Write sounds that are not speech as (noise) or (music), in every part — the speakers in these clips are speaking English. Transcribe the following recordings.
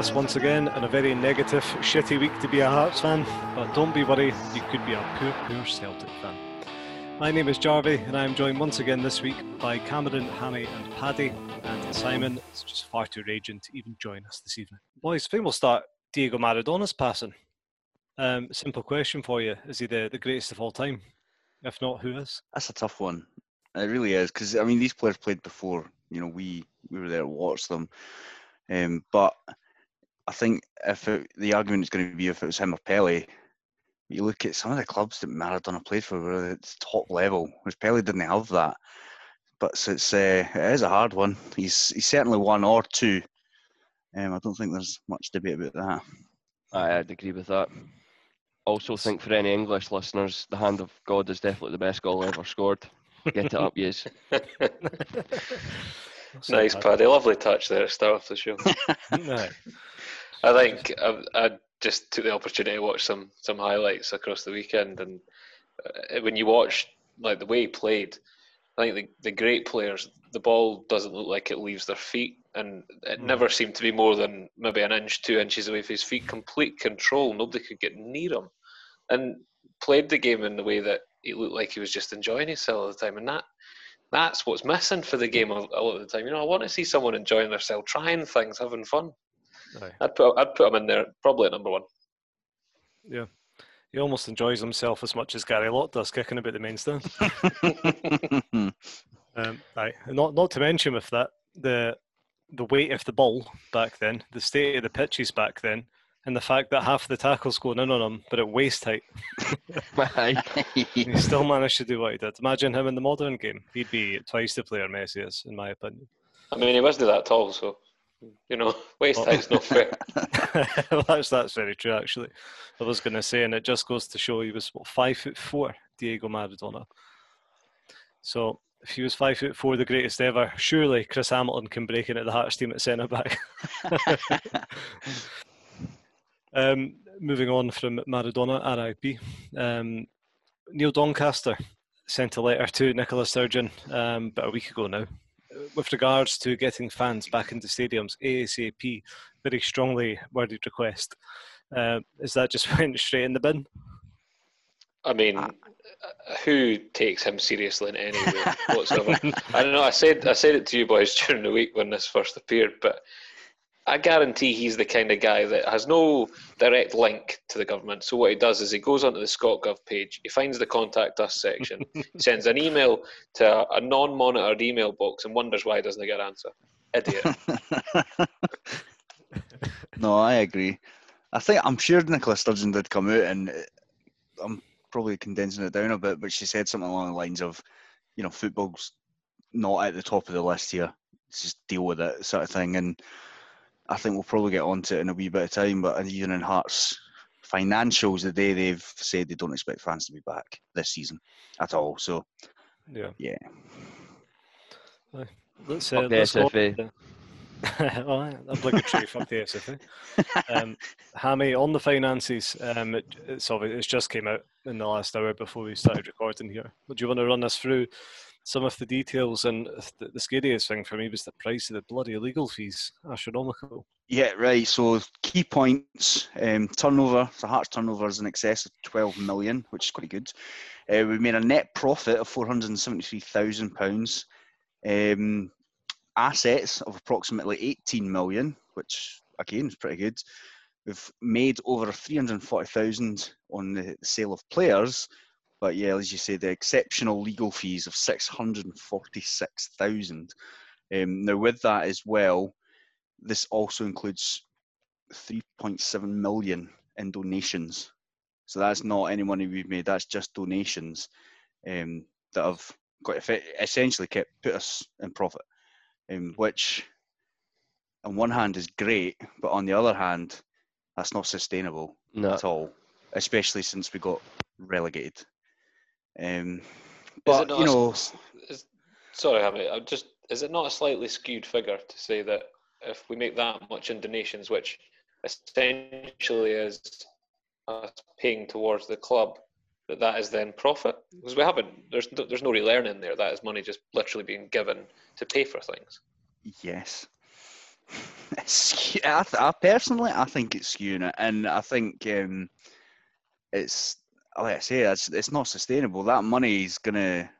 us once again on a very negative, shitty week to be a Hearts fan, but don't be worried, you could be a poor, poor Celtic fan. My name is Jarvie, and I am joined once again this week by Cameron, Hammy, and Paddy. And Simon is just far too raging to even join us this evening. Boys, I think we'll start Diego Maradona's passing. Um, simple question for you: Is he the, the greatest of all time? If not, who is? That's a tough one. It really is because I mean these players played before. You know, we we were there to watch them. Um, but I think if it, the argument is going to be if it was him or Pele, you look at some of the clubs that Maradona played for were at top level, which Pele didn't have that. But so it's uh, it is a hard one. He's he's certainly one or two. Um, I don't think there's much debate about that. I, I'd agree with that. Also, think for any English listeners, the hand of God is definitely the best goal ever scored. Get it up, yes. (laughs) nice, Paddy. Lovely touch there start off the show. (laughs) I think I, I, just took the opportunity to watch some some highlights across the weekend, and uh, when you watch like the way he played, I think the, the great players, the ball doesn't look like it leaves their feet, and it mm. never seemed to be more than maybe an inch, two inches away from his feet. Complete control. Nobody could get near him, and played the game in the way that he looked like he was just enjoying himself all the time, and that that's what's missing for the game a, lot of the time. You know, I want to see someone enjoying themselves, trying things, having fun. Aye. I'd put I'd put him in there probably at number one. Yeah. He almost enjoys himself as much as Gary Locke does, kicking about the main stand. (laughs) um, aye. Not not to mention with that the the weight of the ball back then, the state of the pitches back then, and the fact that half the tackles going in on him, but at waist height. (laughs) he still managed to do what he did. Imagine him in the modern game. He'd be twice the player Messi is, in my opinion. I mean, he wasn't that tall, so you know, (laughs) waist height's not fair. (laughs) well, that's that's very true. Actually, I was going to say, and it just goes to show he was what, five foot four, Diego Maradona. So if he was five foot four, the greatest ever, surely Chris Hamilton can break in at the Hearts team at centre back. (laughs) Um, moving on from Maradona, RIP. Um, Neil Doncaster sent a letter to Nicola Sturgeon um, about a week ago now with regards to getting fans back into stadiums ASAP. Very strongly worded request. Uh, is that just (laughs) went straight in the bin? I mean, uh, who takes him seriously in any way (laughs) whatsoever? I don't know. I said I said it to you boys (laughs) during the week when this first appeared, but I guarantee he's the kind of guy that has no direct link to the government. So what he does is he goes onto the ScotGov page, he finds the contact us section, (laughs) sends an email to a non-monitored email box, and wonders why he doesn't get an answer. Idiot. (laughs) no, I agree. I think I'm sure Nicola Sturgeon did come out, and uh, I'm probably condensing it down a bit, but she said something along the lines of, you know, football's not at the top of the list here. Just deal with it, sort of thing, and I think we'll probably get onto it in a wee bit of time, but even in Hearts financials, the day they've said they don't expect fans to be back this season at all. So, yeah, yeah. Let's, uh, let's go (laughs) well, obligatory fuck the SFA. Um, Hammy, on the finances, um, it, it's obvious, it's just came out in the last hour before we started recording here. Would you want to run us through some of the details. And the, the scariest thing for me was the price of the bloody legal fees, astronomical. Yeah, right. So key points: um, turnover. The Hearts turnover is in excess of 12 million, which is quite good. Uh, we made a net profit of 473,000 pounds. Um, assets of approximately 18 million, which again is pretty good. We've made over 340,000 on the sale of players, but yeah, as you say, the exceptional legal fees of 646,000. Um, now, with that as well, this also includes 3.7 million in donations. So that's not any money we've made, that's just donations um, that have got essentially kept put us in profit, um, which on one hand is great, but on the other hand, that's not sustainable no. at all, especially since we got relegated. Um, but you know, a, is, sorry, I'm just is it not a slightly skewed figure to say that if we make that much in donations, which essentially is us paying towards the club, that that is then profit? Because we haven't, there's there's no real earning there. That is money just literally being given to pay for things. Yes. (laughs) I, I, personally, I think it's skewing it, and I think um, it's like I say, it's, it's not sustainable. That money is gonna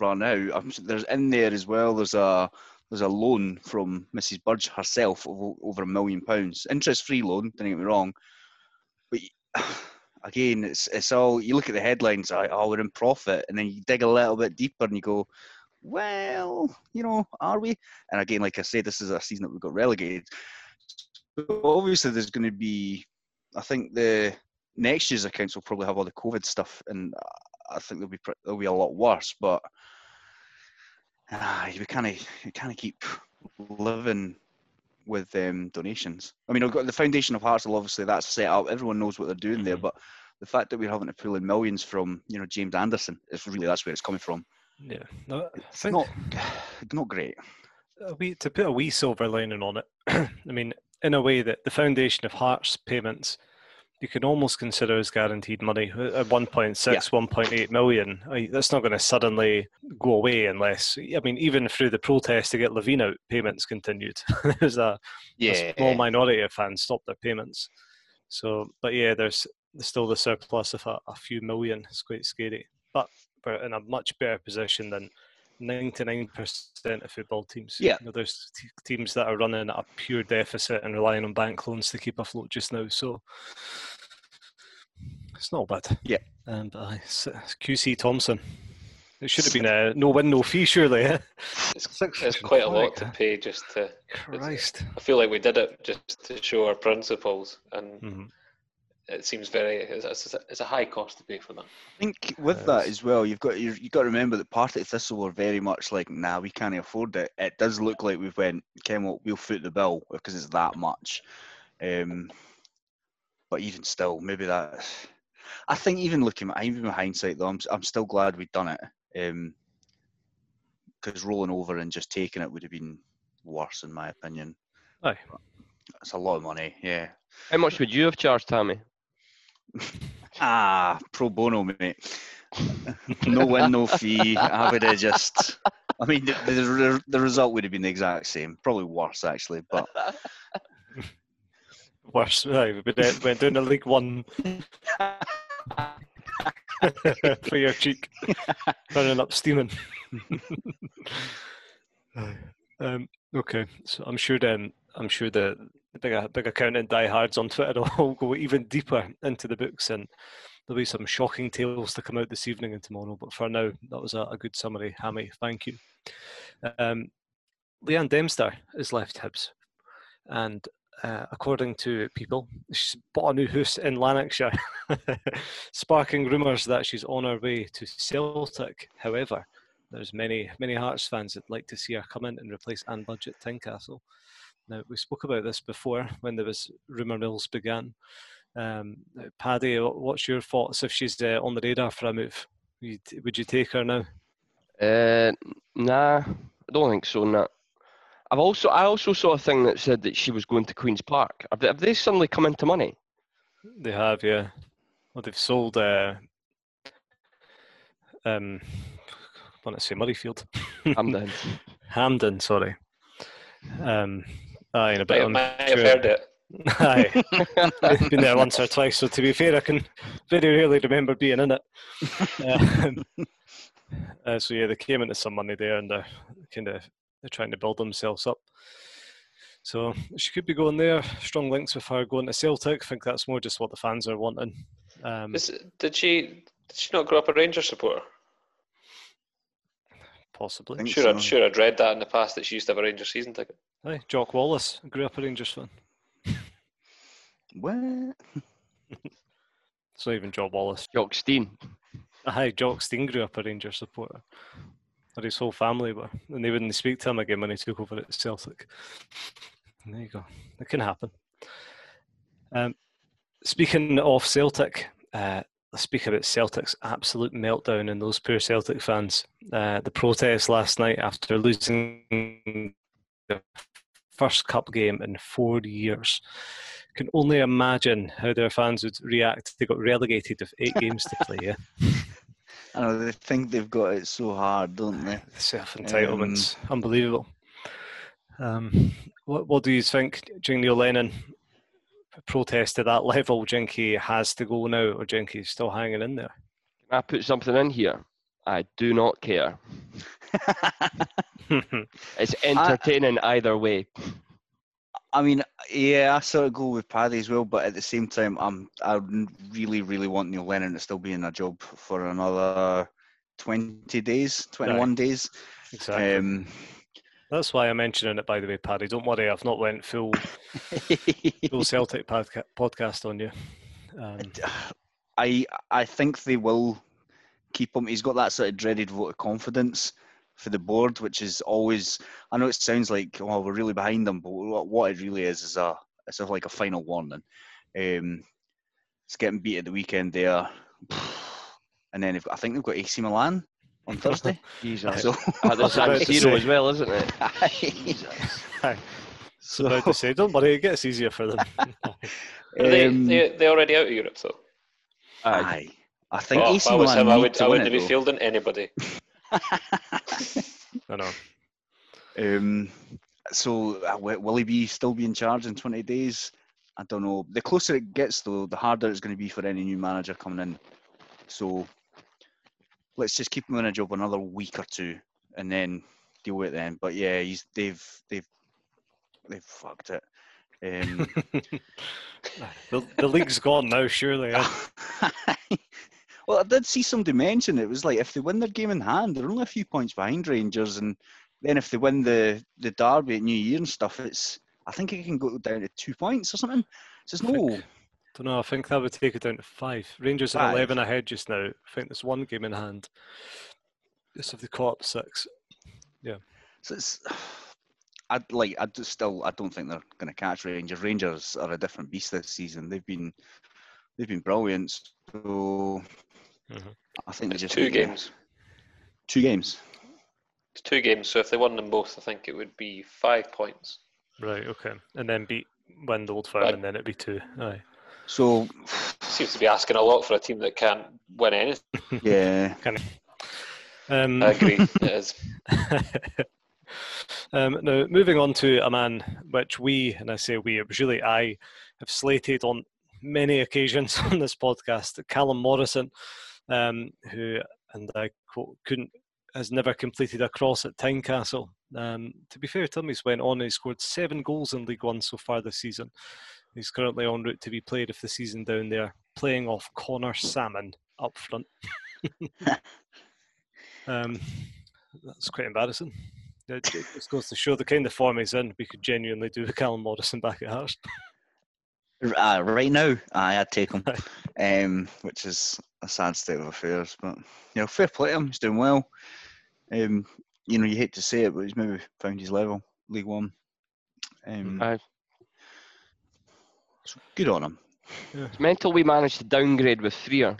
run out. I'm, there's in there as well. There's a there's a loan from Mrs. Budge herself of over a million pounds, interest-free loan. Don't get me wrong, but (sighs) again, it's it's all you look at the headlines. Oh, we're in profit, and then you dig a little bit deeper and you go, well, you know, are we? And again, like I said, this is a season that we got relegated. So obviously, there's going to be. I think the next year's accounts will probably have all the COVID stuff, and I think they'll be they'll be a lot worse. But uh, you kind of you kind of keep living with um, donations. I mean, I've got the foundation of Hearts. Obviously, that's set up. Everyone knows what they're doing mm-hmm. there, but the fact that we're having to pull in millions from you know James Anderson is really that's where it's coming from. Yeah, no, it's not not great. A wee, to put a wee silver lining on it, (clears throat) I mean, in a way that the foundation of Hearts payments you can almost consider as guaranteed money. Uh, at 1.6 yeah. 1.8 million. That's not going to suddenly go away unless i mean even through the protest to get Levein out payments continued. (laughs) There's a, yeah. a small minority of fans stopped their payments. So but yeah there's, there's still the surplus of a, a few million. It's quite scary but we're in a much better position than 99% of football teams. Yeah. You know, there's t- teams that are running at a pure deficit and relying on bank loans to keep afloat just now. So it's not bad. Yeah. And uh, QC Thompson. It should have been a no win, no fee, surely. Eh? It's, it's quite a lot to pay just to. Christ. I feel like we did it just to show our principles and. Mm-hmm it seems very it's, it's, a high cost to pay for that. I think with that as well, you've got you've got to remember that Partick Thistle were very much like, nah, we can't afford it. It does look like we've went, Ken, we'll foot the bill because it's that much. Um, but even still, maybe that. I think even looking at even with hindsight though, I'm I'm still glad we'd done it. Um, because rolling over and just taking it would have been worse, in my opinion. Aye. It's a lot of money, yeah. How much would you have charged, Hammy? (laughs) ah, pro bono, mate. no win, no fee. I would have just. I mean, the, the, the result would have been the exact same. Probably worse, actually, but. (laughs) worse. Right, we went down to League One (laughs) for your cheek, turning up steaming. um, okay, so I'm sure then I'm sure the big big accountant diehards on Twitter (laughs) will go even deeper into the books and there'll be some shocking tales to come out this evening and tomorrow. But for now, that was a, a good summary, Hammy. Thank you. Um, Leanne Dempster is left Hibs, and uh, according to people, she's bought a new house in Lanarkshire, (laughs) sparking rumours that she's on her way to Celtic. However, there's many many Hearts fans that like to see her come in and replace Anne Budge at Tynecastle. Now, we spoke about this before when there was rumour mills began. Um, Paddy, what's your thoughts if she's uh, on the radar for a move? Would you take her now? Uh, nah, I don't think so. Nah. I've also I also saw a thing that said that she was going to Queens Park. Have they, have they suddenly come into money? They have, yeah. Well, they've sold. Uh, um, I want to say Murrayfield. Hampden. (laughs) Hampden, sorry. Um, Aye, in a bit. I might have heard it. (laughs) Aye, (laughs) I've been there once or twice. So to be fair, I can very rarely remember being in it. (laughs) Um, uh, so yeah, they came into some money there, and they're kind of they're trying to build themselves up. So she could be going there. Strong links with her going to Celtic. I think that's more just what the fans are wanting. Um, Is, did she did she not grow up a Rangers supporter? Possibly. I'm sure, so. I'm sure I'd read that in the past that she used to have a Rangers season ticket. Hey, Jock Wallace grew up a Rangers fan. what? it's not even Jock Wallace. Jock Stein. Hi, Jock Stein grew up a Rangers supporter. Or his whole family were. And they wouldn't speak to him again when he took over at Celtic. And there you go. It can happen. Um, speaking of Celtic, uh, let's speak about Celtic's absolute meltdown and those poor Celtic fans. Uh, the protest last night after losing the first cup game in four years. Can only imagine how their fans would react. They got relegated with eight games to play. Yeah. (laughs) I know they think they've got it so hard, don't they? (laughs) Self entitlements, um, unbelievable. Um, what, what do you think, do Neil Lennon protest to that level? Jinky has to go now, or Jinky's still hanging in there? Can I put something in here? I do not care. It's entertaining I, either way. I mean, yeah, I sort of go with Paddy as well, but at the same time, I'm I really, really want Neil Lennon to still be in a job for another twenty days, twenty-one right. days. Exactly. Um, That's why I'm mentioning it, by the way, Paddy. Don't worry, I've not went full (laughs) full Celtic podca- podcast on you. Um, I I think they will keep him. He's got that sort of dreaded vote of confidence for the board, which is always. I know it sounds like oh we're really behind them, but what it really is is a it's like a final warning. Um, it's getting beat at the weekend there, (sighs) and then got, I think they've got AC Milan on Thursday. (laughs) Jesus, so, at the San (laughs) Siro as well, isn't it? (laughs) So about to say, don't worry, it gets easier for them. Are they, um, they, they already out of Europe, though. Aye. I think oh, AC I was him, I would, I wouldn't be fielding anybody. I know. Um, so uh, will he be still be in charge in 20 days? I don't know. The closer it gets, though, the harder it's going to be for any new manager coming in. So let's just keep him in a job another week or two, and then deal with it then. But yeah, he's they've they've they've fucked it. Um, (laughs) the, the league's gone now, surely. (laughs) Well, I did see somebody mention it was like if they win their game in hand, they're only a few points behind Rangers, and then if they win the the derby at New Year and stuff, it's I think it can go down to two points or something. So it's no. don't know. I think that would take it down to five. Rangers are eleven ahead just now. I think there's one game in hand. Just if they caught up six, yeah. So it's. I'd like. I just still. I don't think they're going to catch Rangers. Rangers are a different beast this season. They've been. They've been brilliant. So Mm-hmm. I think it's two games. Two games. It's two games. So if they won them both, I think it would be five points. Right. Okay. And then beat win the Old Firm, right. and then it'd be two. Aye. So seems to be asking a lot for a team that can't win anything. (laughs) Yeah. Can um, I agree. (laughs) it is. (laughs) um, now, moving on to a man which we, and I say we, it was really I, have slated on many occasions on this podcast, Callum Morrison um, who, and I quote, couldn't has never completed a cross at Tynecastle. Um, to be fair, Timmy's went on and scored seven goals in League One so far this season. He's currently en route to be played if the season down there, playing off Conor Sammon up front. (laughs) um, that's quite embarrassing. It just goes to show the kind of form he's in. We could genuinely do with Callum Morrison back at Hearts. (laughs) Uh, right now, I, I'd take him, um, which is a sad state of affairs. But you know, fair play to him. He's doing well. Um, you know, you hate to say it, but he's maybe found his level, League One. Um, Aye. So good on him. Yeah. It's mental we managed to downgrade with Frear.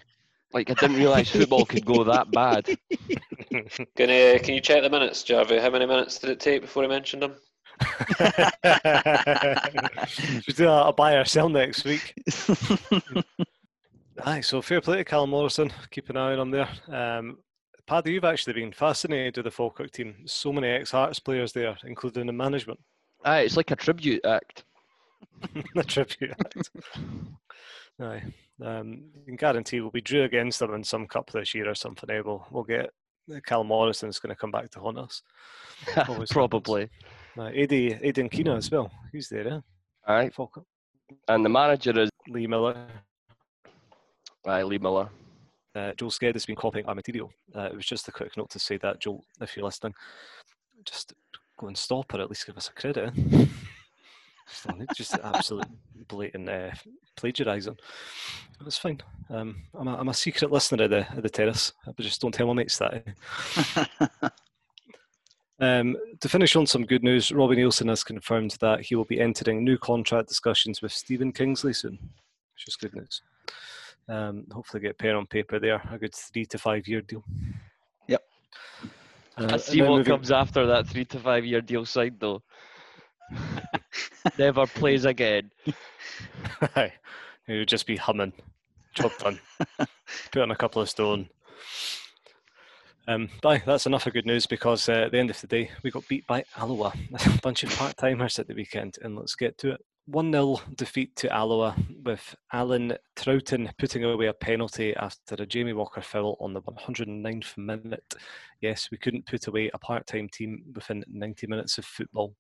Like I didn't realise football could go that bad. (laughs) can, uh, can you check the minutes, Jarvie? How many minutes did it take before he mentioned him? (laughs) Should do a, a buy or sell next week. (laughs) Aye, so fair play to Callum Morrison. Keep an eye on him there. Um, Paddy, you've actually been fascinated with the Falkirk team. So many ex-Hearts players there, including the management. Aye, it's like a tribute act. (laughs) a tribute act. Aye. Um, you can guarantee we'll be drew against them in some cup this year or something. Eh? We'll, we'll get Cal Morrison's going to come back to haunt us. Probably. Uh, Eddie, Aidan Keena as well. He's there, eh? Aye. Falkirk. And the manager is Lee Miller. Aye, Lee Miller. Uh, Joel Sked has been copying our material. Uh, it was just a quick note to say that, Joel, if you're listening, just go and stop or at least give us a credit. Eh? (laughs) just absolute blatant uh, plagiarising. It's fine. Um, I'm, a, I'm a secret listener of the, of the terrace, but just don't tell my mates that. Eh? (laughs) Um, to finish on some good news, Robbie Neilson has confirmed that he will be entering new contract discussions with Stephen Kingsley soon, which is good news. Um, hopefully, get pen on paper there, a good three to five year deal. Yep. Uh, I see what moving... comes after that three to five year deal signed, though. (laughs) Never plays again. (laughs) He would just be humming. Job done. (laughs) Put on a couple of stone. Um, that's enough of good news because uh, at the end of the day, we got beat by Alloa, (laughs) a bunch of part timers at the weekend, and let's get to it. 1 0 defeat to Alloa with Alan Trouten putting away a penalty after a Jamie Walker foul on the 109th minute. Yes, we couldn't put away a part time team within 90 minutes of football.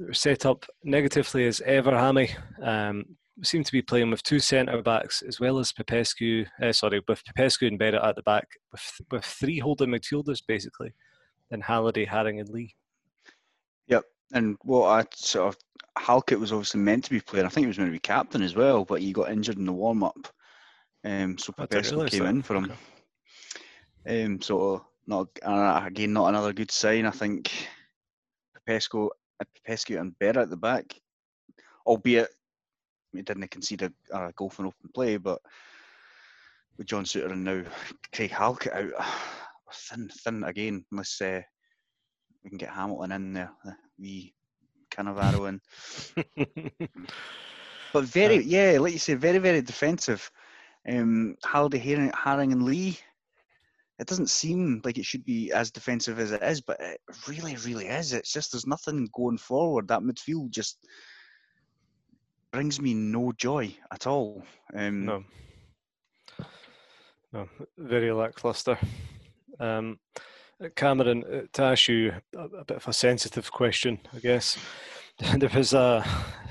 We were set up negatively as ever, Hammy. Um, seem to be playing with two centre backs as well as Popescu, uh, sorry, with Popescu and Berra at the back, with, with three holding midfielders basically, and Halliday, Haring, and Lee. Yep, and what I sort of Halkett was obviously meant to be playing. I think he was meant to be captain as well, but he got injured in the warm up. Um, so Popescu came that. in for him. Okay. Um, so not uh, again not another good sign. I think Popescu, Popescu and Berra at the back, albeit he didn't concede a, a goal from open play, but with John Souttar and now Craig Halkett out, (sighs) thin, thin again. Unless uh, we can get Hamilton in there, we Cannavaro in. (laughs) but very, yeah, like you say, very, very defensive. Um, Halliday, Haring and Lee. It doesn't seem like it should be as defensive as it is, but it really, really is. It's just there's nothing going forward. That midfield just brings me no joy at all. Um, no, no, very lackluster. Um, Cameron, uh, to ask you a, a, bit of a sensitive question, I guess. (laughs) There was a,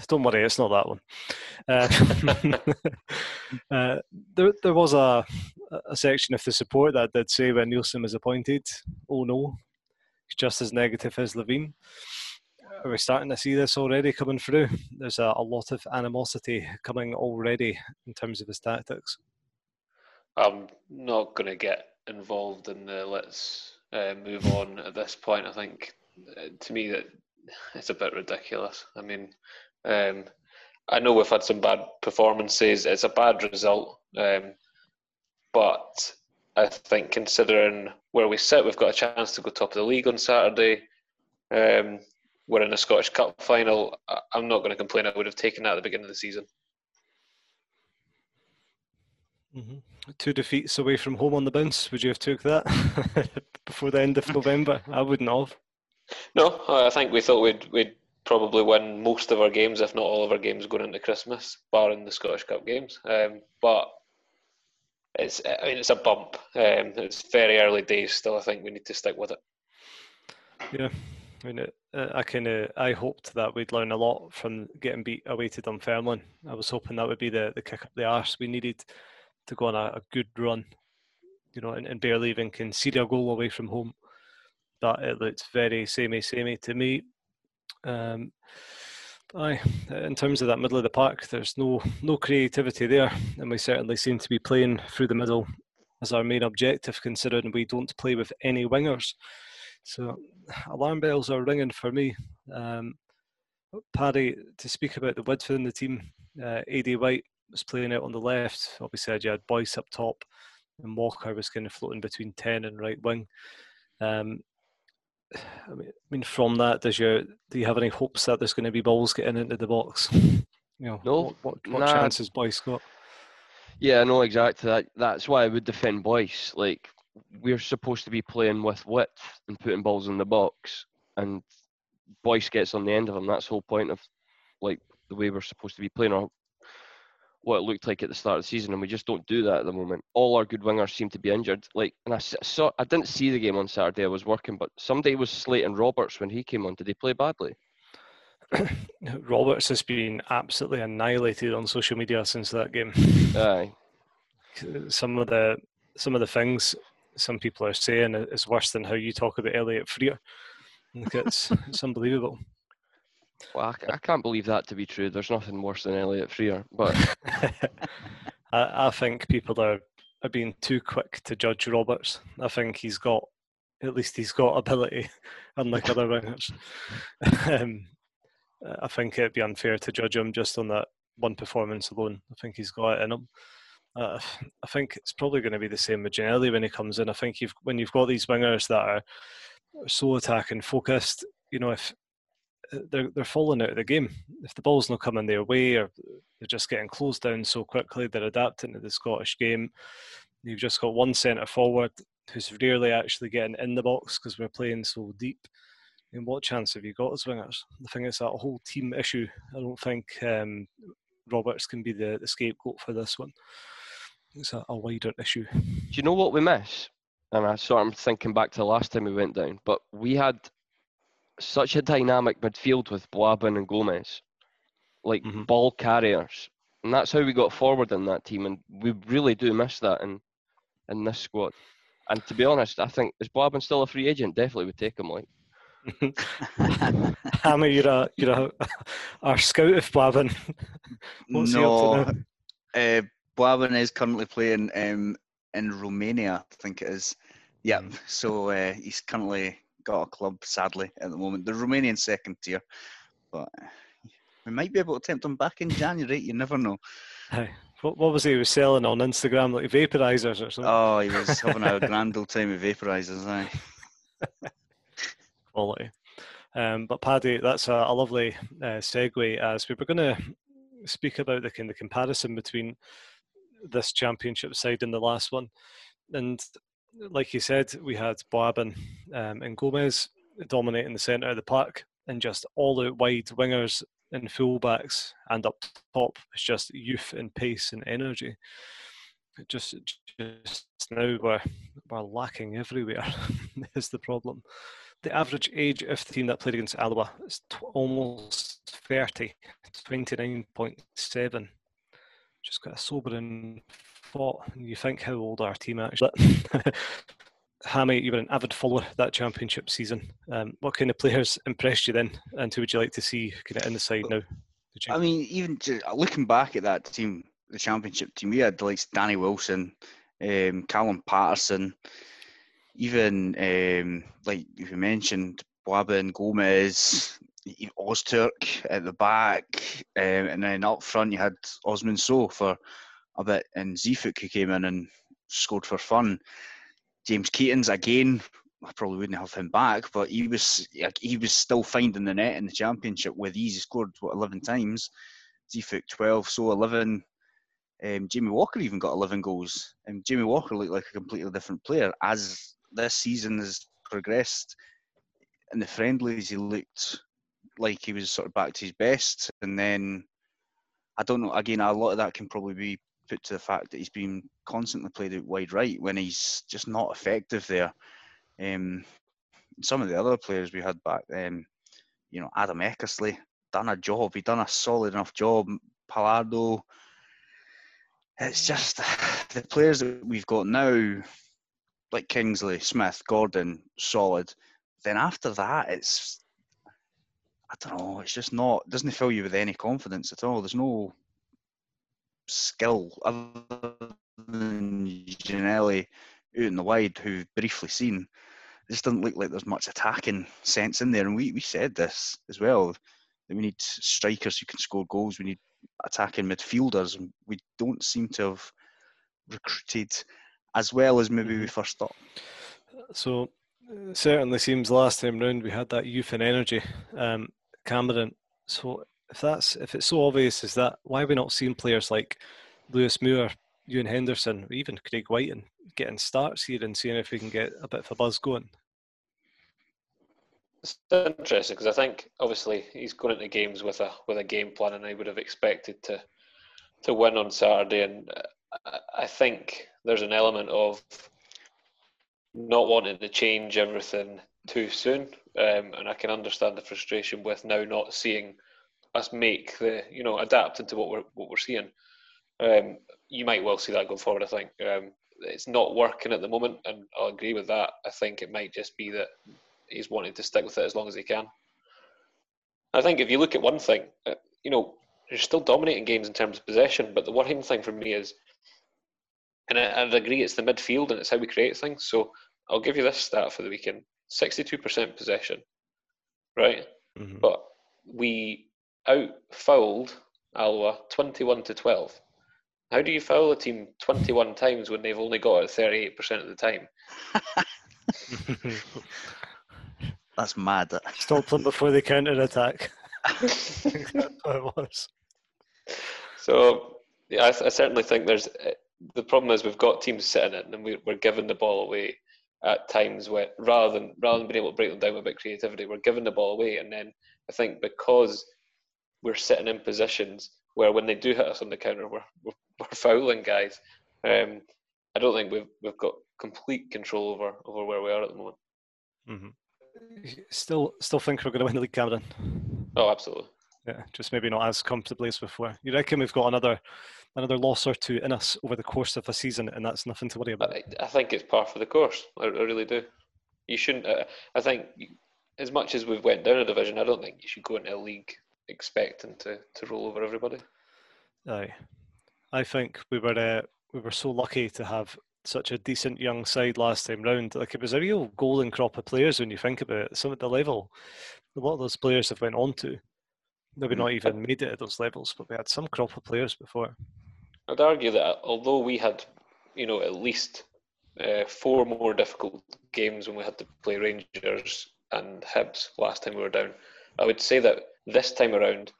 don't worry, it's not that one. Uh, (laughs) uh, there, there was a, a section of the support that did say when Neilson was appointed, oh no, he's just as negative as Levein. Are we starting to see this already coming through? There's a, a lot of animosity coming already in terms of his tactics. I'm not going to get involved in the let's uh, move on at this point. I think uh, to me that (laughs) it's a bit ridiculous. I mean, um, I know we've had some bad performances. It's a bad result, um, but I think considering where we sit, we've got a chance to go top of the league on Saturday. Um, we're in a Scottish Cup final. I'm not going to complain. I would have taken that at the beginning of the season. Mm-hmm. Two defeats away from home on the bounce. Would you have took that (laughs) before the end of November? I wouldn't have. No, I think we thought we'd we'd probably win most of our games, if not all of our games, going into Christmas, barring the Scottish Cup games. Um, but it's I mean it's a bump. Um, it's very early days still. I think we need to stick with it. Yeah, I mean, it, I kind of I hoped that we'd learn a lot from getting beat away to Dunfermline. I was hoping that would be the the kick up the arse we needed to go on a, a good run, you know, and, and, barely even concede a goal away from home. But it looked very samey samey to me. Um, aye, in terms of that middle of the park, there's no no creativity there, and we certainly seem to be playing through the middle as our main objective, considering we don't play with any wingers. So (sighs) alarm bells are ringing for me. Um, Paddy, to speak about the width in the team, uh, AD White was playing out on the left. Obviously, you had Boyce up top, and Walker was kind of floating between ten and right wing. Um, (sighs) I mean, I mean, from that, does your do you have any hopes that there's going to be balls getting into the box? (laughs) You know, no. What, what, what nah. chances Boyce got? Yeah, no, exactly. That that's why I would defend Boyce. Like we're supposed to be playing with width and putting balls in the box, and Boyce gets on the end of them. That's the whole point of like the way we're supposed to be playing. Or what it looked like at the start of the season, and we just don't do that at the moment. All our good wingers seem to be injured. Like, and I saw, I didn't see the game on Saturday. I was working, but somebody was slating Roberts when he came on. Did he play badly? (coughs) Roberts has been absolutely annihilated on social media since that game. Aye. Some of the some of the things some people are saying is worse than how you talk about Elliott Frear. (laughs) It's it's unbelievable. Well, I, I, can't believe that to be true. There's nothing worse than Elliott Frear, but (laughs) I, I, think people are, are being too quick to judge Roberts. I think he's got, at least he's got (laughs) ability, unlike other wingers. um, I think it'd be unfair to judge him just on that one performance alone. I think he's got it in him. Uh, I think it's probably going to be the same with Ginnelly when he comes in. I think you've, when you've got these wingers that are so attacking focused, you know, if they're they're falling out of the game. If the ball's not coming their way, or they're just getting closed down so quickly, they're adapting to the Scottish game. You've just got one centre forward who's rarely actually getting in the box because we're playing so deep. And what chance have you got as wingers? The thing is that whole team issue. I don't think um, Roberts can be the, the scapegoat for this one. It's a, a wider issue. Do you know what we miss? And I sort of thinking back to the last time we went down, but we had such a dynamic midfield with Buaben and Gomis, like mm-hmm. ball carriers, and that's how we got forward in that team. And we really do miss that in in this squad. And to be honest, I think is Buaben still a free agent? Definitely would take him. Like (laughs) Hammer, you're a you're a (laughs) our scout of Buaben. (laughs) What's no, uh, Buaben is currently playing um, in Romania, I think it is. Yeah, mm. so uh, he's currently got a club, sadly, at the moment. The Romanian second tier, but we might be able to tempt him back in January. You never know. (laughs) Hey, what, what was he, he was selling on Instagram, like vaporizers or something? Oh, he was (laughs) having a grand old time with vaporizers. Aye. (laughs) Quality. Um, but Paddy, that's a, a lovely uh, segue as we were going to speak about the kind of comparison between this championship side in the last one. And like you said, we had Buaben um, and Gomis dominating the centre of the park and just all out wide wingers and fullbacks and up top it's just youth and pace and energy. Just just now we're, we're lacking everywhere (laughs) is the problem. The average age of the team that played against Alloa is t- almost 30, 29.7 just got a sobering thought. You think how old our team actually. (laughs) Hammy, you were an avid follower that championship season. Um, what kind of players impressed you then, and who would you like to see kind of in the side now? I mean, even just looking back at that team, the championship team, we had like Danny Wilson, um, Callum Paterson, even um, like you mentioned, Buaben, Gomis, Ozturk at the back, um, and then up front you had Osman Sow for a bit, and Zeefuik who came in and scored for fun. James Keatings again, I probably wouldn't have him back, but he was he was still finding the net in the championship with easy. He scored what eleven times, Zeefuik twelve, so eleven. Um, Jamie Walker even got eleven goals, and Jamie Walker looked like a completely different player as this season has progressed. In the friendlies, he looked like he was sort of back to his best. And then I don't know. Again, a lot of that can probably be put to the fact that he's been constantly played out wide right when he's just not effective there. Um, some of the other players we had back then, you know, Adam Eckersley done a job. He done a solid enough job. Pallardo. It's just (sighs) the players that we've got now, like Kingsley, Smith, Gordon, solid. Then after that, it's I don't know. It's just not. Doesn't fill you with any confidence at all. There's no skill other than Ginnelly out in the wide, who briefly seen. It just doesn't look like there's much attacking sense in there. And we, we said this as well that we need strikers who can score goals. We need attacking midfielders, and we don't seem to have recruited as well as maybe we mm-hmm. first thought. So certainly seems last time round we had that youth and energy. Um, Cameron. So if that's if it's so obvious as that, why are we not seeing players like Lewis Moore, Ewan Henderson, or even Craig Wighton getting starts here and seeing if we can get a bit of a buzz going? It's interesting because I think obviously he's going into games with a with a game plan, and I would have expected to to win on Saturday. And uh, I think there's an element of not wanting to change everything too soon, um, and I can understand the frustration with now not seeing us make the you know adapt into what we're what we're seeing. Um, you might well see that going forward. I think um, it's not working at the moment, and I'll agree with that. I think it might just be that he's wanting to stick with it as long as he can. I think if you look at one thing, uh, you know, you're still dominating games in terms of possession, but the worrying thing for me is, and I, I'd agree, it's the midfield and it's how we create things. So I'll give you this stat for the weekend. 62% possession, right? Mm-hmm. But we out fouled Alloa 21 to 12. How do you foul a team 21 times when they've only got it 38% of the time? (laughs) That's mad. Stop them before they counter attack. That's (laughs) what it was. (laughs) So, yeah, I, I, certainly think there's the problem is we've got teams sitting it and we, we're giving the ball away at times when rather than rather than being able to break them down with a bit creativity, we're giving the ball away, and then I think because we're sitting in positions where when they do hit us on the counter, we're we're, we're fouling guys. Um, I don't think we've we've got complete control over over where we are at the moment. Mm-hmm. Still, still think we're going to win the league, Cameron. Oh, absolutely. Yeah, just maybe not as comfortably as before. You reckon we've got another another loss or two in us over the course of a season, and that's nothing to worry about. I, I think it's par for the course. I, I really do. You shouldn't. Uh, I think as much as we've went down a division, I don't think you should go into a league expecting to, to roll over everybody. Aye, I think we were uh, we were so lucky to have such a decent young side last time round. Like it was a real golden crop of players when you think about it. Some at the level, a lot of those players have went on to. Maybe not even made it at those levels, but we had some crop of players before. I'd argue that although we had, you know, at least uh, four more difficult games when we had to play Rangers and Hibs last time we were down, I would say that this time around,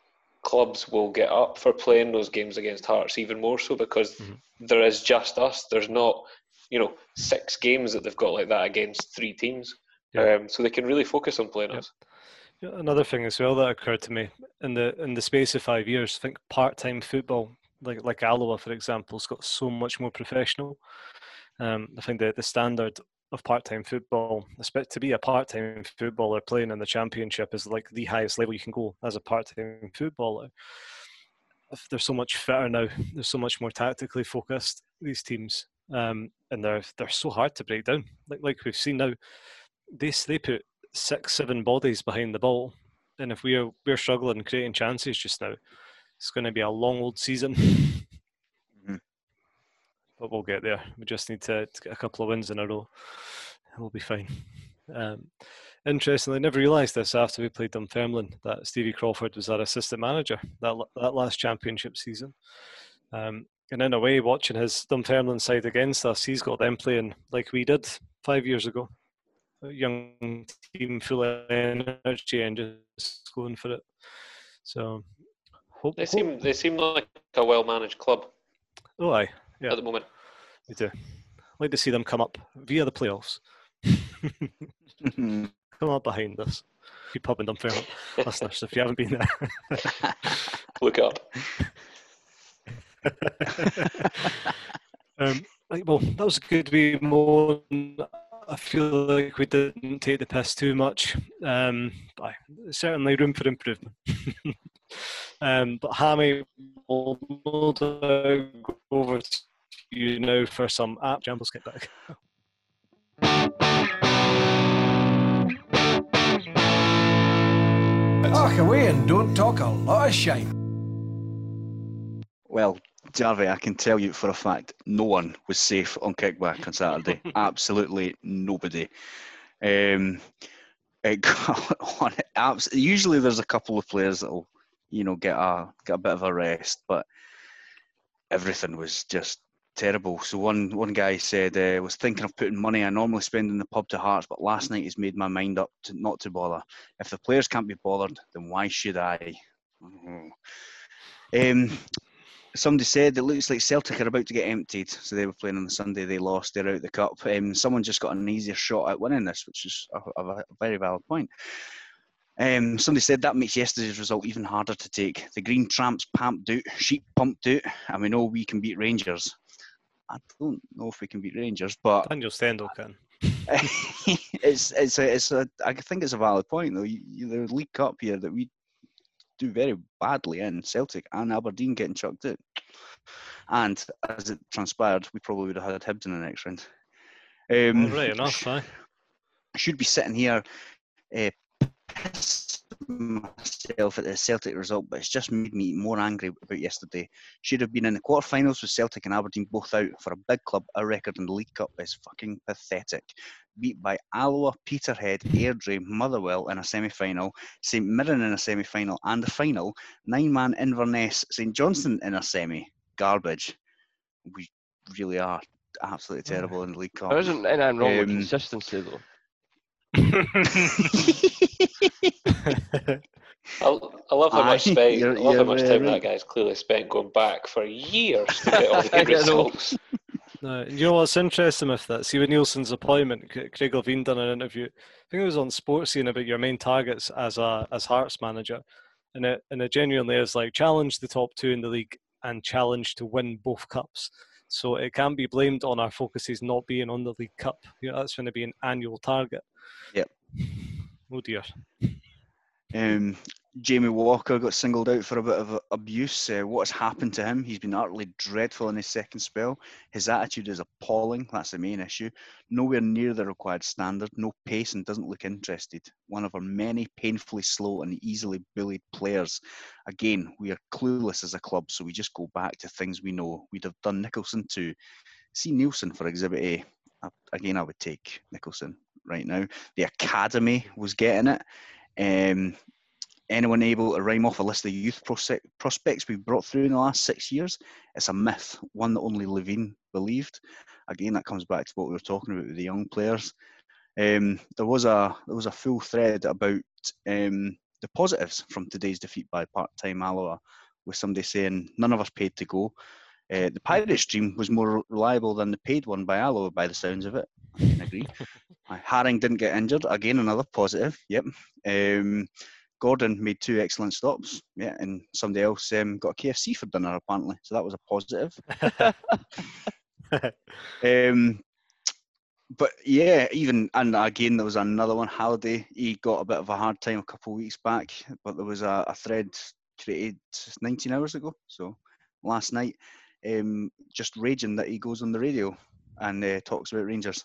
clubs will get up for playing those games against Hearts even more so because mm-hmm. there is just us. There's not, you know, six games that they've got like that against three teams. Yeah. Um, so they can really focus on playing yeah. us. Another thing as well that occurred to me in the in the space of five years, I think part-time football, like like Alloa for example, has got so much more professional. Um, I think the the standard of part-time football, to be a part-time footballer playing in the championship is like the highest level you can go as a part-time footballer. They're so much fitter now. They're so much more tactically focused. These teams, um, and they're they're so hard to break down. Like like we've seen now, they they put six seven bodies behind the ball, and if we're we're struggling creating chances just now, it's going to be a long old season. (laughs) but we'll get there. We just need to, to, get a couple of wins in a row. And we'll be fine. Um, interestingly, I never realised this after we played Dunfermline that Stevie Crawford was our assistant manager that that last championship season. Um, and in a way, watching his Dunfermline side against us, he's got them playing like we did five years ago. A young team full of energy and just going for it. So hope, they seem hope. they seem like a well managed club. Oh, aye, yeah. At the moment, we do. I'd like to see them come up via the playoffs. (laughs) (laughs) come up behind us. Keep popping them film, listeners, if you haven't been there. (laughs) Look up. um, well, that was good. We more. I feel like we didn't take the piss too much. Um, but certainly room for improvement. Um, but Hammy will go over to you now for some app Jambles get back. Talk away and don't talk a lot of shite. Well, Jarvie, I can tell you for a fact, no one was safe on kickback on Saturday. (laughs) Absolutely nobody. Um, it (laughs) got on it. Usually, there's a couple of players that'll, you know, get a get a bit of a rest, but everything was just terrible. So one one guy said uh, was thinking of putting money I normally spend in the pub to Hearts, but last night he's made my mind up to not to bother. If the players can't be bothered, then why should I? Mm-hmm. Um, somebody said it looks like Celtic are about to get emptied. So they were playing on the Sunday, they lost, they're out the cup. Um, someone just got an easier shot at winning this, which is a, a very valid point. Um, somebody said that makes yesterday's result even harder to take. The Green Tramps pumped out, sheep pumped out, and we know we can beat Rangers. I don't know if we can beat Rangers, but Daniel Stendel can. (laughs) it's it's a it's a I think it's a valid point though. You, you, the League Cup here that we do very badly in Celtic and Aberdeen getting chucked out, and as it transpired, we probably would have had Hibs in the next round. Um, right enough, I should be sitting here uh, myself at the Celtic result, but it's just made me more angry about yesterday. Should have been in the quarterfinals with Celtic and Aberdeen both out for a big club. Our record in the League Cup is fucking pathetic. Beat by Alloa, Peterhead, Airdrie, Motherwell in a semi-final, St Mirren in a semi-final, and the final. Nine-man Inverness, St Johnstone in a semi. Garbage. We really are absolutely terrible in the League Cup. There isn't anything wrong um, with consistency though. I, I love how much I love how much time that guy's clearly spent going back for years to get all the (laughs) results. No, you know what's interesting with that? See, with Neilson's appointment, Craig Levein done an interview. I think it was on Sportscene about your main targets as a as Hearts manager, and it and it genuinely is like challenge the top two in the league and challenge to win both cups. So it can be blamed on our focuses not being on the League Cup. You know, that's going to be an annual target. Yep. (laughs) Oh dear. Um, Jamie Walker got singled out for a bit of abuse. Uh, what's happened to him? He's been utterly dreadful in his second spell. His attitude is appalling. That's the main issue. Nowhere near the required standard. No pace and doesn't look interested. One of our many painfully slow and easily bullied players. Again, we are clueless as a club, so we just go back to things we know. We'd have done Nicholson too. See Neilson for Exhibit A. Again, I would take Nicholson right now. The academy was getting it. Um, anyone able to rhyme off a list of youth prospects we've brought through in the last six years? It's a myth, one that only Levein believed. Again, that comes back to what we were talking about with the young players. Um, there was a there was a full thread about um, the positives from today's defeat by part-time Alloa, with somebody saying none of us paid to go. Uh, the pirate stream was more reliable than the paid one by Alloa, by the sounds of it. I can agree. (laughs) Haring didn't get injured. Again, another positive. Yep. Um, Gordon made two excellent stops, yeah, and somebody else um, got a KFC for dinner apparently, so that was a positive. (laughs) um, but yeah, even and again there was another one. Halliday, he got a bit of a hard time a couple of weeks back, but there was a, a thread created 19 hours ago, so last night, um, just raging that he goes on the radio and uh, talks about Rangers.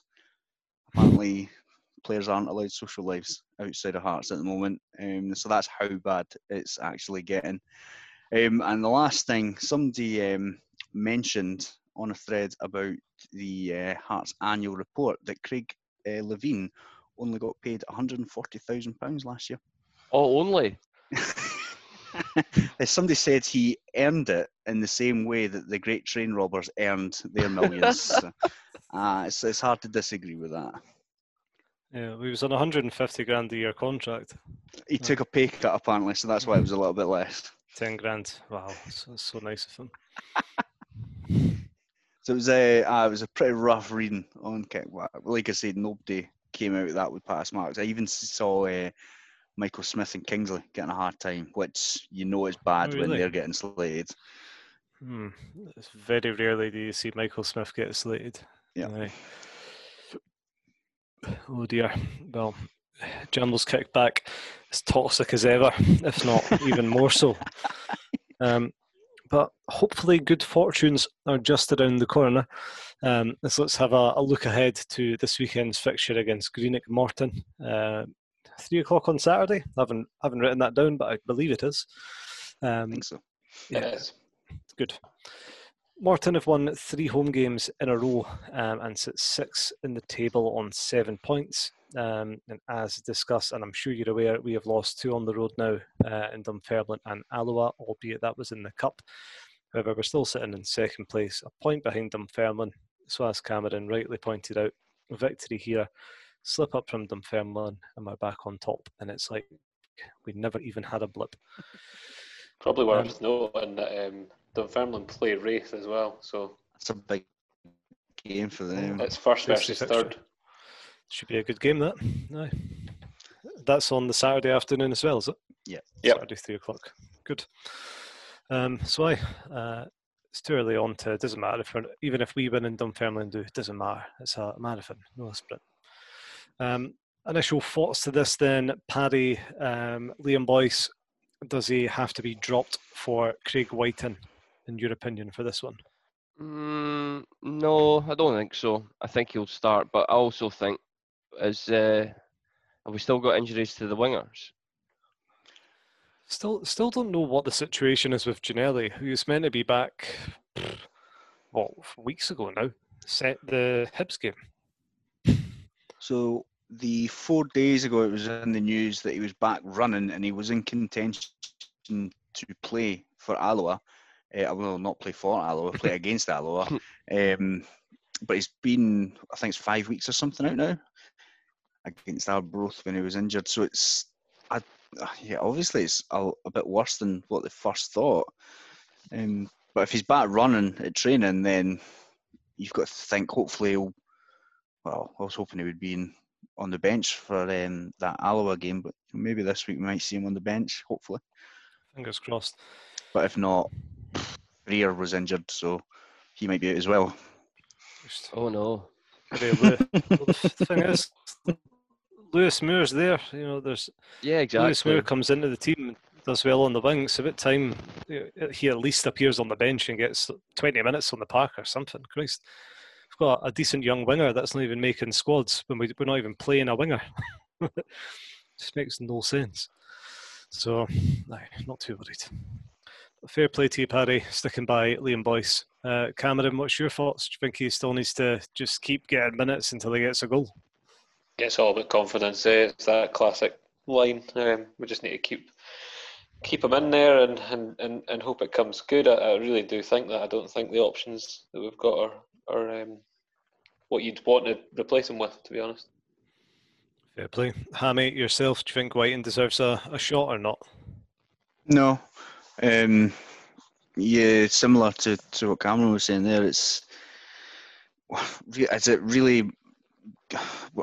Apparently, players aren't allowed social lives outside of Hearts at the moment. Um, so that's how bad it's actually getting. Um, and the last thing, somebody um, mentioned on a thread about the uh, Hearts annual report that Craig uh, Levein only got paid £140,000 last year. Oh, only? (laughs) somebody said he earned it in the same way that the great train robbers earned their millions. (laughs) uh, it's, it's hard to disagree with that. Yeah, he was on a 150 grand a year contract. He took a pay cut apparently, so that's why it was a little bit less. 10 grand. Wow, so, so nice of him. (laughs) so it was a uh, it was a pretty rough reading on kick. Like I said, nobody came out of that with pass marks. I even saw uh, Michael Smith and Kingsley getting a hard time, which you know is bad oh, really? when they're getting slated. Hmm. It's very rarely do you see Michael Smith get slated. Yeah. Oh dear. Well, Jambos Kickback as toxic as ever, if not even more so. (laughs) Um, but hopefully, good fortunes are just around the corner. Um, so let's have a, a, look ahead to this weekend's fixture against Greenock Morton. Uh, three o'clock on Saturday. I haven't, haven't written that down, but I believe it is. Um, I think so. Yeah, it is. Good. Morton have won three home games in a row um, and sit six in the table on seven points. Um, and as discussed, and I'm sure you're aware, we have lost two on the road now uh, in Dunfermline and Alloa, albeit that was in the Cup. However, we're still sitting in second place, a point behind Dunfermline. So, as Cameron rightly pointed out, victory here, slip up from Dunfermline, and we're back on top. And it's like we never even had a blip. Probably worth um, noting that um, Dunfermline play Raith as well, so that's a big game for them. It's first versus third. Should be a good game. That no, that's on the Saturday afternoon as well, is it? Yeah. Yep. Saturday three o'clock. Good. Um, so I, uh, it's too early on to. It doesn't matter if even if we win in Dunfermline do. It doesn't matter. It's a marathon, not a sprint. Um, initial thoughts to this then, Paddy, um, Liam Boyce. Does he have to be dropped for Craig Wighton in your opinion, for this one? Mm, no, I don't think so. I think he'll start, but I also think is uh, have we still got injuries to the wingers? Still, still don't know what the situation is with Ginnelly, who's meant to be back, (sniffs) well, weeks ago now. Set the Hibs game. So the four days ago, it was in the news that he was back running and he was in contention to play for Alloa. Uh, I will not play for Alloa, play (laughs) against Alloa. Um, but he's been, I think it's five weeks or something out now against Arbroath when he was injured. So it's, I, yeah, obviously it's a, a bit worse than what they first thought. Um, but if he's back running at training, then you've got to think. Hopefully, he'll, well, I was hoping he would be in, on the bench for um, that Alloa game, but maybe this week we might see him on the bench. Hopefully, fingers crossed. But if not, Frear was injured, so he might be out as well. Oh no! well, the (laughs) thing is, Lewis Moore's there. You know, there's yeah, exactly. Lewis Moore comes into the team, does well on the wing. So at time he at least appears on the bench and gets 20 minutes on the park or something. Christ, we've got a decent young winger that's not even making squads when we, we're not even playing a winger. (laughs) Just makes no sense. So, not too worried. Fair play to you, Paddy, sticking by Liam Boyce. Uh, Cameron, what's your thoughts? Do you think he still needs to just keep getting minutes until he gets a goal? It's all about confidence. Eh? It's that classic line. Um, we just need to keep keep him in there and, and, and, and hope it comes good. I, I really do think that. I don't think the options that we've got are, are um, what you'd want to replace him with, to be honest. Fair play. Hammy, yourself, do you think Wighton deserves a, a shot or not? No. Um, yeah, similar to, to what Cameron was saying there. It's is it really?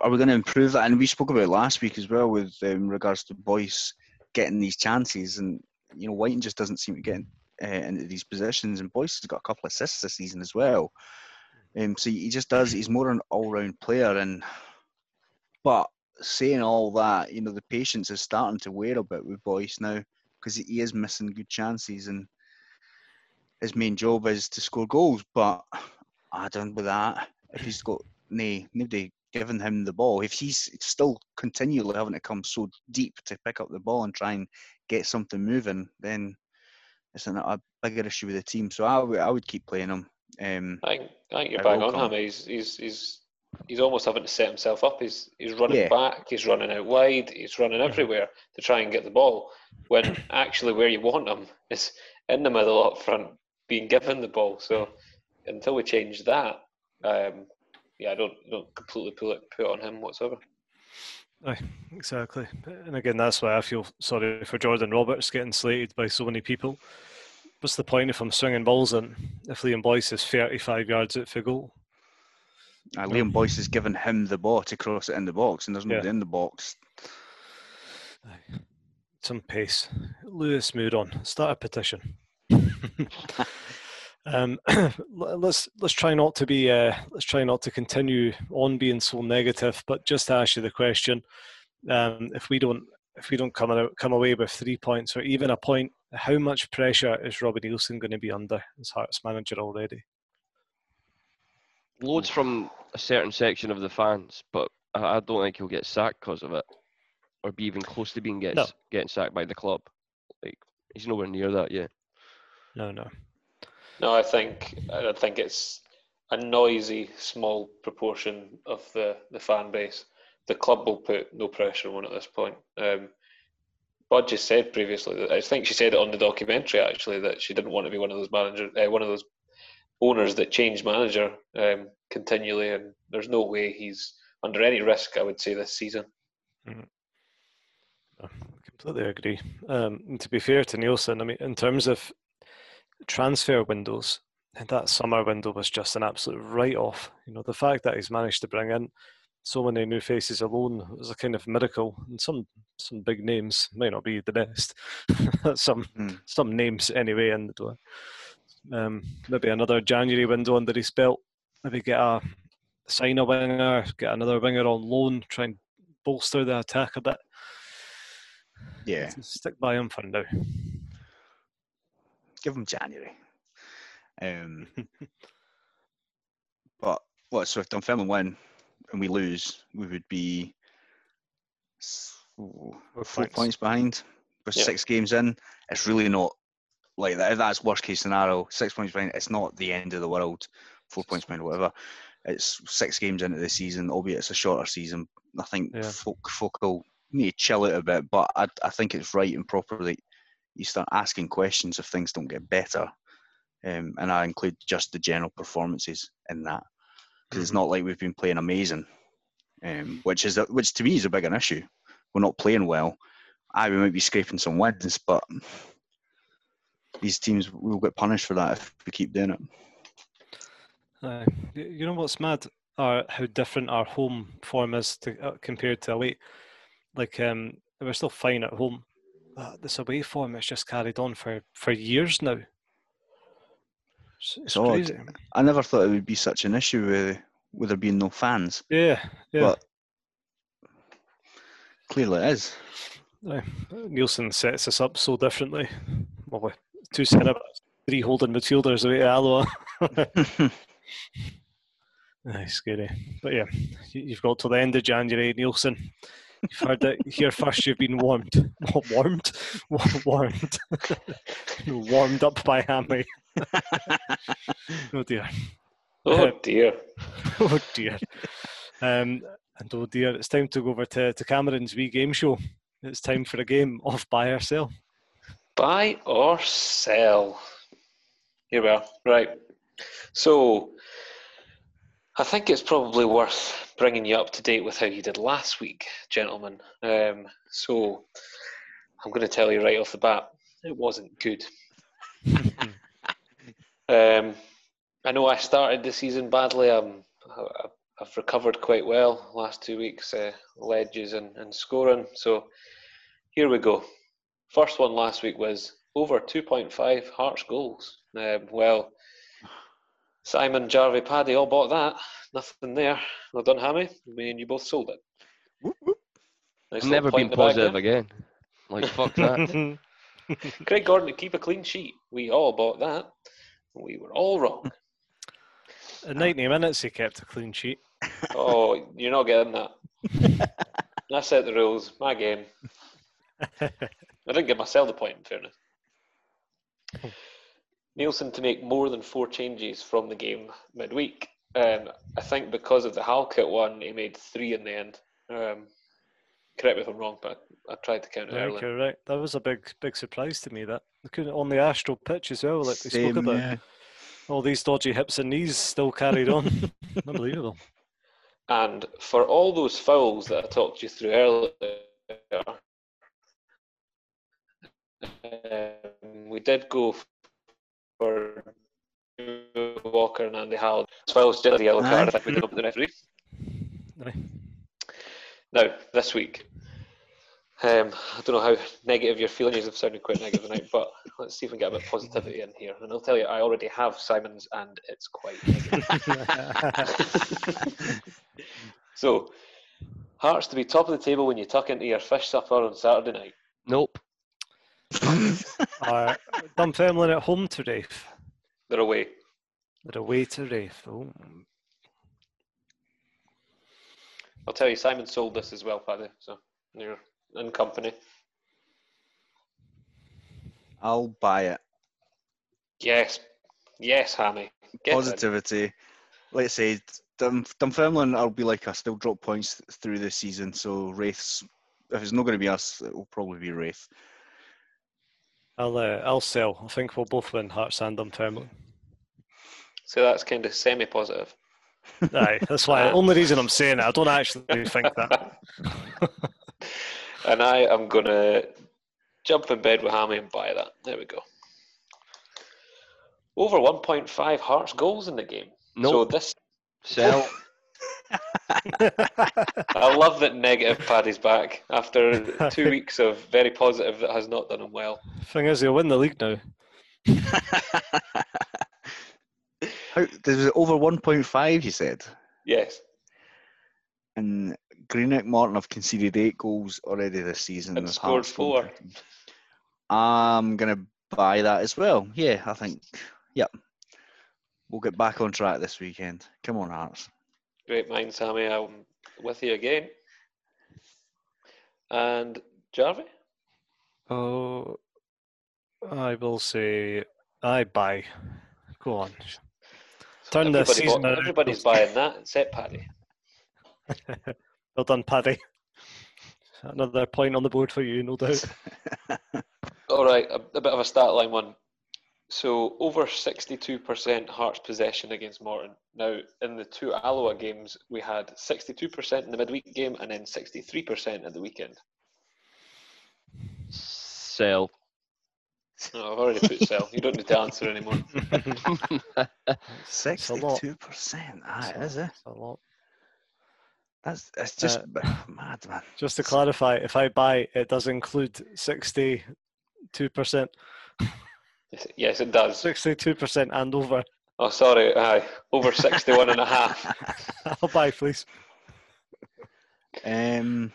Are we going to improve that? And we spoke about last week as well with um, regards to Boyce getting these chances, and you know Wighton just doesn't seem to get uh, into these positions. And Boyce has got a couple of assists this season as well. Um, so he just does. He's more an all-round player, and but saying all that, you know, the patience is starting to wear a bit with Boyce now because he is missing good chances, and his main job is to score goals. But I don't with that. If he's got nay, nobody giving him the ball, if he's still continually having to come so deep to pick up the ball and try and get something moving, then it's a, a bigger issue with the team. So I would I would keep playing him. Um, I think I think you're bang on him. He's he's he's he's almost having to set himself up. He's he's running yeah. back, he's running out wide, he's running mm-hmm. everywhere to try and get the ball. When (clears throat) actually where you want him is in the middle up front, being given the ball. So until we change that, um, yeah, I don't don't completely put it put it on him whatsoever. Aye, exactly. And again, that's why I feel sorry for Jordan Roberts getting slated by so many people. What's the point if I'm swinging balls in if Liam Boyce is 35 yards out for goal? Uh, Liam Boyce has given him the ball to cross it in the box, and there's nobody yeah. in the box. Some pace. Lewis moved on. Start a petition. (laughs) um, (clears throat) let's let's try not to be uh, let's try not to continue on being so negative, but just to ask you the question: um, if we don't if we don't come out, come away with three points or even a point, how much pressure is Robin Neilson going to be under as Hearts manager already? Loads from a certain section of the fans, but I don't think he'll get sacked because of it, or be even close to being gets, no. getting sacked by the club. Like he's nowhere near that yet. No, no. No, I think I think it's a noisy, small proportion of the, the fan base. The club will put no pressure on at this point. Um, Budge just said previously that I think she said it on the documentary actually that she didn't want to be one of those managers, uh, one of those owners that change manager um, continually, and there's no way he's under any risk. I would say this season. Mm-hmm. I completely agree. Um, to be fair to Neilson, I mean, in terms of transfer windows, that summer window was just an absolute write-off. You know, the fact that he's managed to bring in so many new faces alone was a kind of miracle. And some some big names might not be the best. (laughs) some mm. some names anyway in the door. Um, maybe another January window under his belt. Maybe get a sign a winger, get another winger on loan, try and bolster the attack a bit. Yeah, stick by him for now give him January. Um, (laughs) but what? So if Dunfermline win and we lose, we would be four, four points. behind. With yeah. six games in, it's really not like that. If that's worst case scenario, six points behind, it's not the end of the world. Four points behind, whatever. It's six games into the season, albeit it's a shorter season. I think yeah. folk, folk will need to chill out a bit, but I, I think it's right and proper that you start asking questions if things don't get better. Um, and I include just the general performances in that because mm-hmm. it's not like we've been playing amazing, um, which is which to me is a big an issue. We're not playing well. I we might be scraping some wins, but these teams will get punished for that if we keep doing it. Uh, you know what's mad? Are how different our home form is to, uh, compared to away. Like um, we're still fine at home. Uh, this away form has just carried on for, for years now. It's, it's, crazy. I never thought it would be such an issue with with there being no fans. Yeah, yeah. But clearly it is. Uh, Neilson sets us up so differently. Well, two centre three holding midfielders away at Alloa. Aye, scary. But yeah, you've got till the end of January, Neilson. You've heard it here first. You've been warmed, (laughs) warmed, warmed, (laughs) warmed up by Hammy. (laughs) oh dear. Oh dear. oh dear. Um, and oh dear, it's time to go over to, to Cameron's wee game show. It's time for a game of buy or sell. Buy or sell. Here we are. Right. So, I think it's probably worth bringing you up to date with how you did last week, gentlemen. Um, so, I'm going to tell you right off the bat, it wasn't good. (laughs) um, I know I started the season badly. I'm, I've recovered quite well last two weeks, uh, ledges and, and scoring. So here we go. First one last week was over 2.5 Hearts goals. Um, well, Simon, Jarvie, Paddy all bought that. Nothing there. Well done, Hammy. Me and you both sold it. Nice I've never been positive again. Like, fuck (laughs) that. (laughs) Craig Gordon to keep a clean sheet. We all bought that. We were all wrong. In 90 minutes, he kept a clean sheet. Oh, you're not getting that. (laughs) I set the rules. My game. I didn't give myself the point, in fairness. Neilson to make more than four changes from the game midweek. Um, I think because of the Halkett one, he made three in the end. Um, correct me if I'm wrong, but I tried to count it earlier. Correct. That was a big, big surprise to me. That on the Astro pitch as well, like we spoke about. Yeah all these dodgy hips and knees still carried on. (laughs) Unbelievable. And for all those fouls that I talked you through earlier, um, we did go for Walker and Andy Howell. Fouls just the yellow card. I think we did up the referee. Aye. Now this week, um, I don't know how negative your feelings have sounded quite negative tonight, (laughs) but let's see if we can get a bit of positivity in here. And I'll tell you, I already have Simon's, and it's quite negative. (laughs) (laughs) so, Hearts to be top of the table when you tuck into your fish supper on Saturday night. Nope. (laughs) uh, Dunfermline at home to Raith. They're away. They're away to Raith. Oh. I'll tell you, Simon sold this as well, Paddy. So you're and company. I'll buy it. Yes, yes, Hammy. Get Positivity. In. Like I said, Dum- Dunfermline, I'll be like, I still drop points through the season. So Raith's, if it's not going to be us, it will probably be Raith. I'll uh, I'll sell. I think we'll both win Hearts and Dunfermline. So that's kind of semi-positive. Aye, that's why. the only reason I'm saying it, I don't actually think that. (laughs) and I am going to jump in bed with Hammy and buy that. There we go. Over 1.5 Hearts goals in the game. Nope. So this. Sell. (laughs) I love that negative Paddy's back after (laughs) two weeks of very positive that has not done him well. Thing is, he'll win the league now. How, there's over 1.5, you said? Yes. And Greenock Morton have conceded eight goals already this season. And scored four. I'm going to buy that as well. Yeah, I think, yep. We'll get back on track this weekend. Come on, Hearts. Great mind, Sammy. I'm with you again. And Jarvie? Oh, I will say I buy. Go on. Turn the season. Bought, everybody's buying that except Paddy. (laughs) Well done, Paddy. Another point on the board for you, no doubt. (laughs) All right, a, a bit of a start line one. So over 62% Hearts possession against Morton. Now, in the two Alloa games, we had 62% in the midweek game and then 63% at the weekend. Sell. Oh, I've already put sell. You don't need to answer anymore. Sixty-two percent. Ah, is it? a lot. That's it's just Uh, (sighs) mad, man. Just to clarify, if I buy, it does include sixty-two percent, Yes, Yes, it does. sixty-two percent and over. Oh, sorry. Aye, over 61 and a half. (laughs) I'll buy, please. Um,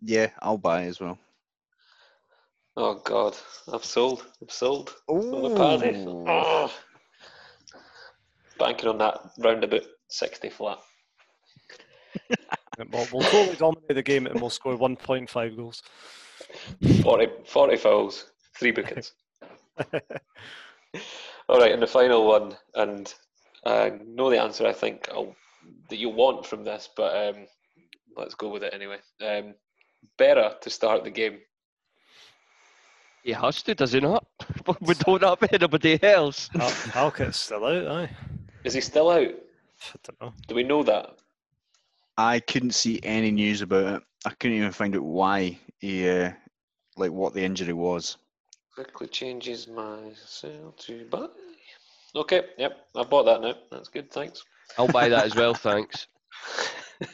yeah, I'll buy as well. Oh, God. I've sold. I've sold. Sold a party. Oh. Banking on that roundabout 60 flat. We'll, we'll totally dominate the game and we'll score one point five goals. 40, 40 fouls, three bookings. (laughs) All right, and the final one, and I know the answer I think I'll, that you want from this, but um, let's go with it anyway. Um, Berra to start the game. He has to, does he not? (laughs) we don't have anybody else. (laughs) Hal- Halkett's still out, aye. Is he still out? I don't know. Do we know that? I couldn't see any news about it. I couldn't even find out why he, uh, like, what the injury was. Quickly changes my sale to buy. Okay, yep, I bought that now. That's good, thanks. I'll buy that as well, (laughs) thanks. (laughs)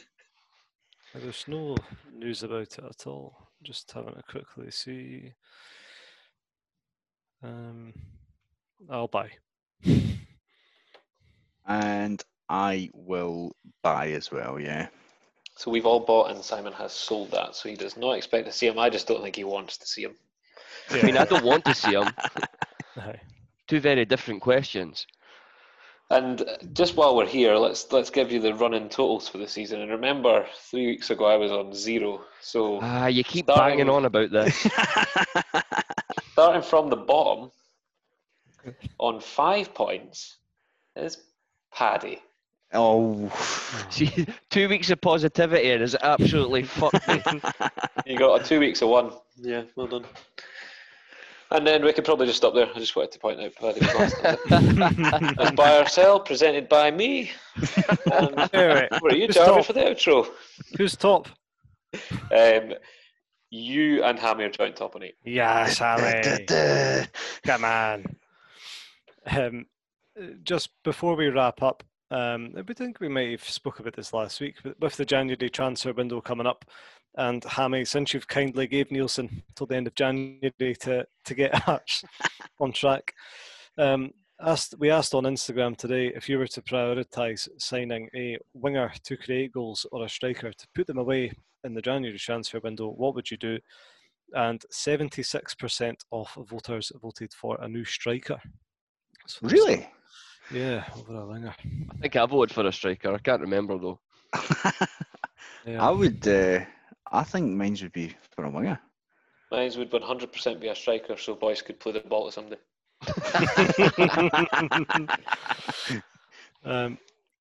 There's no news about it at all. Just having a quickly see. Um, I'll buy. (laughs) And I will buy as well. Yeah. So we've all bought, and Simon has sold that, so he does not expect to see him. I just don't think he wants to see him. I mean, I don't want to see him. (laughs) Aye. Two very different questions. And uh, just while we're here, let's let's give you the running totals for the season. And remember, three weeks ago I was on zero. So Ah, you keep Starting- banging on about this. (laughs) starting from the bottom, on five points, is Paddy. oh. (laughs) See, two weeks of positivity and has absolutely fucked me. You got a two weeks of one. Yeah, well done. And then we could probably just stop there. I just wanted to point out Paddy was last. and buy or sell, presented by me. And (laughs) Anyway, where are you, Just Jarvis, stop. for the outro? who's top? Um, you and Hammy are joint top on eight. Yes, Harry. Come on. Um, just before we wrap up, um, I would think we might have spoke about this last week, but with the January transfer window coming up, and Hammy, since you've kindly gave Neilson till the end of January to to get (laughs) Hearts on track, um, asked we asked on Instagram today if you were to prioritise signing a winger to create goals or a striker to put them away in the January transfer window, what would you do? And 76% of voters voted for a new striker. So Really? Yeah, over a winger. I think I voted for a striker. I can't remember though. (laughs) Yeah. I would. Uh, I think mines would be for a winger. Mine would 100% be a striker so Boyce could play the ball to somebody. (laughs) um,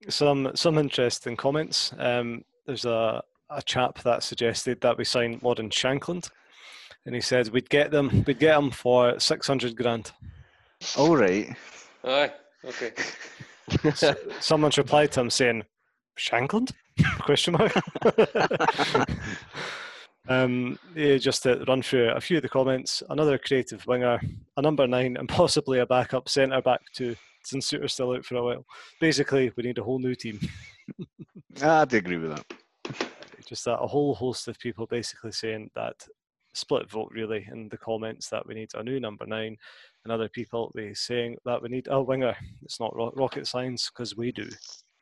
some some interesting comments. Um, there's a, a chap that suggested that we sign Lawrence Shankland, and he said we'd get them we'd get him for six hundred grand. All right. Aye, okay. (laughs) Someone's replied to him saying, "Shankland?" (laughs) Question mark. (laughs) um, yeah, just to run through a few of the comments. Another creative winger, a number nine, and possibly a backup centre back too. Since Souttar's still out for a while. Basically, we need a whole new team. (laughs) I'd agree with that. just that a whole host of people basically saying that split vote really in the comments that we need a new number nine and other people be saying that we need a winger it's not rocket science because we do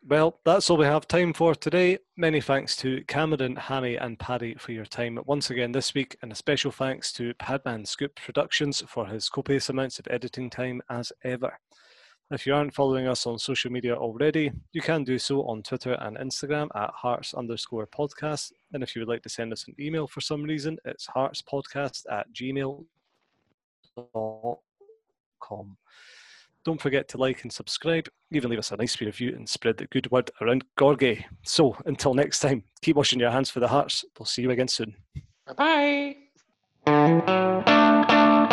well that's all we have time for today many thanks to cameron hammy and paddy for your time once again this week and a special thanks to padman scoop productions for his copious amounts of editing time as ever if you aren't following us on social media already, you can do so on Twitter and Instagram at hearts underscore podcast. And if you would like to send us an email for some reason, it's heartspodcast at gmail.com. Don't forget to like and subscribe, even leave us a nice review and spread the good word around Gorgie. So until next time, keep washing your hands for the hearts. We'll see you again soon. Bye bye.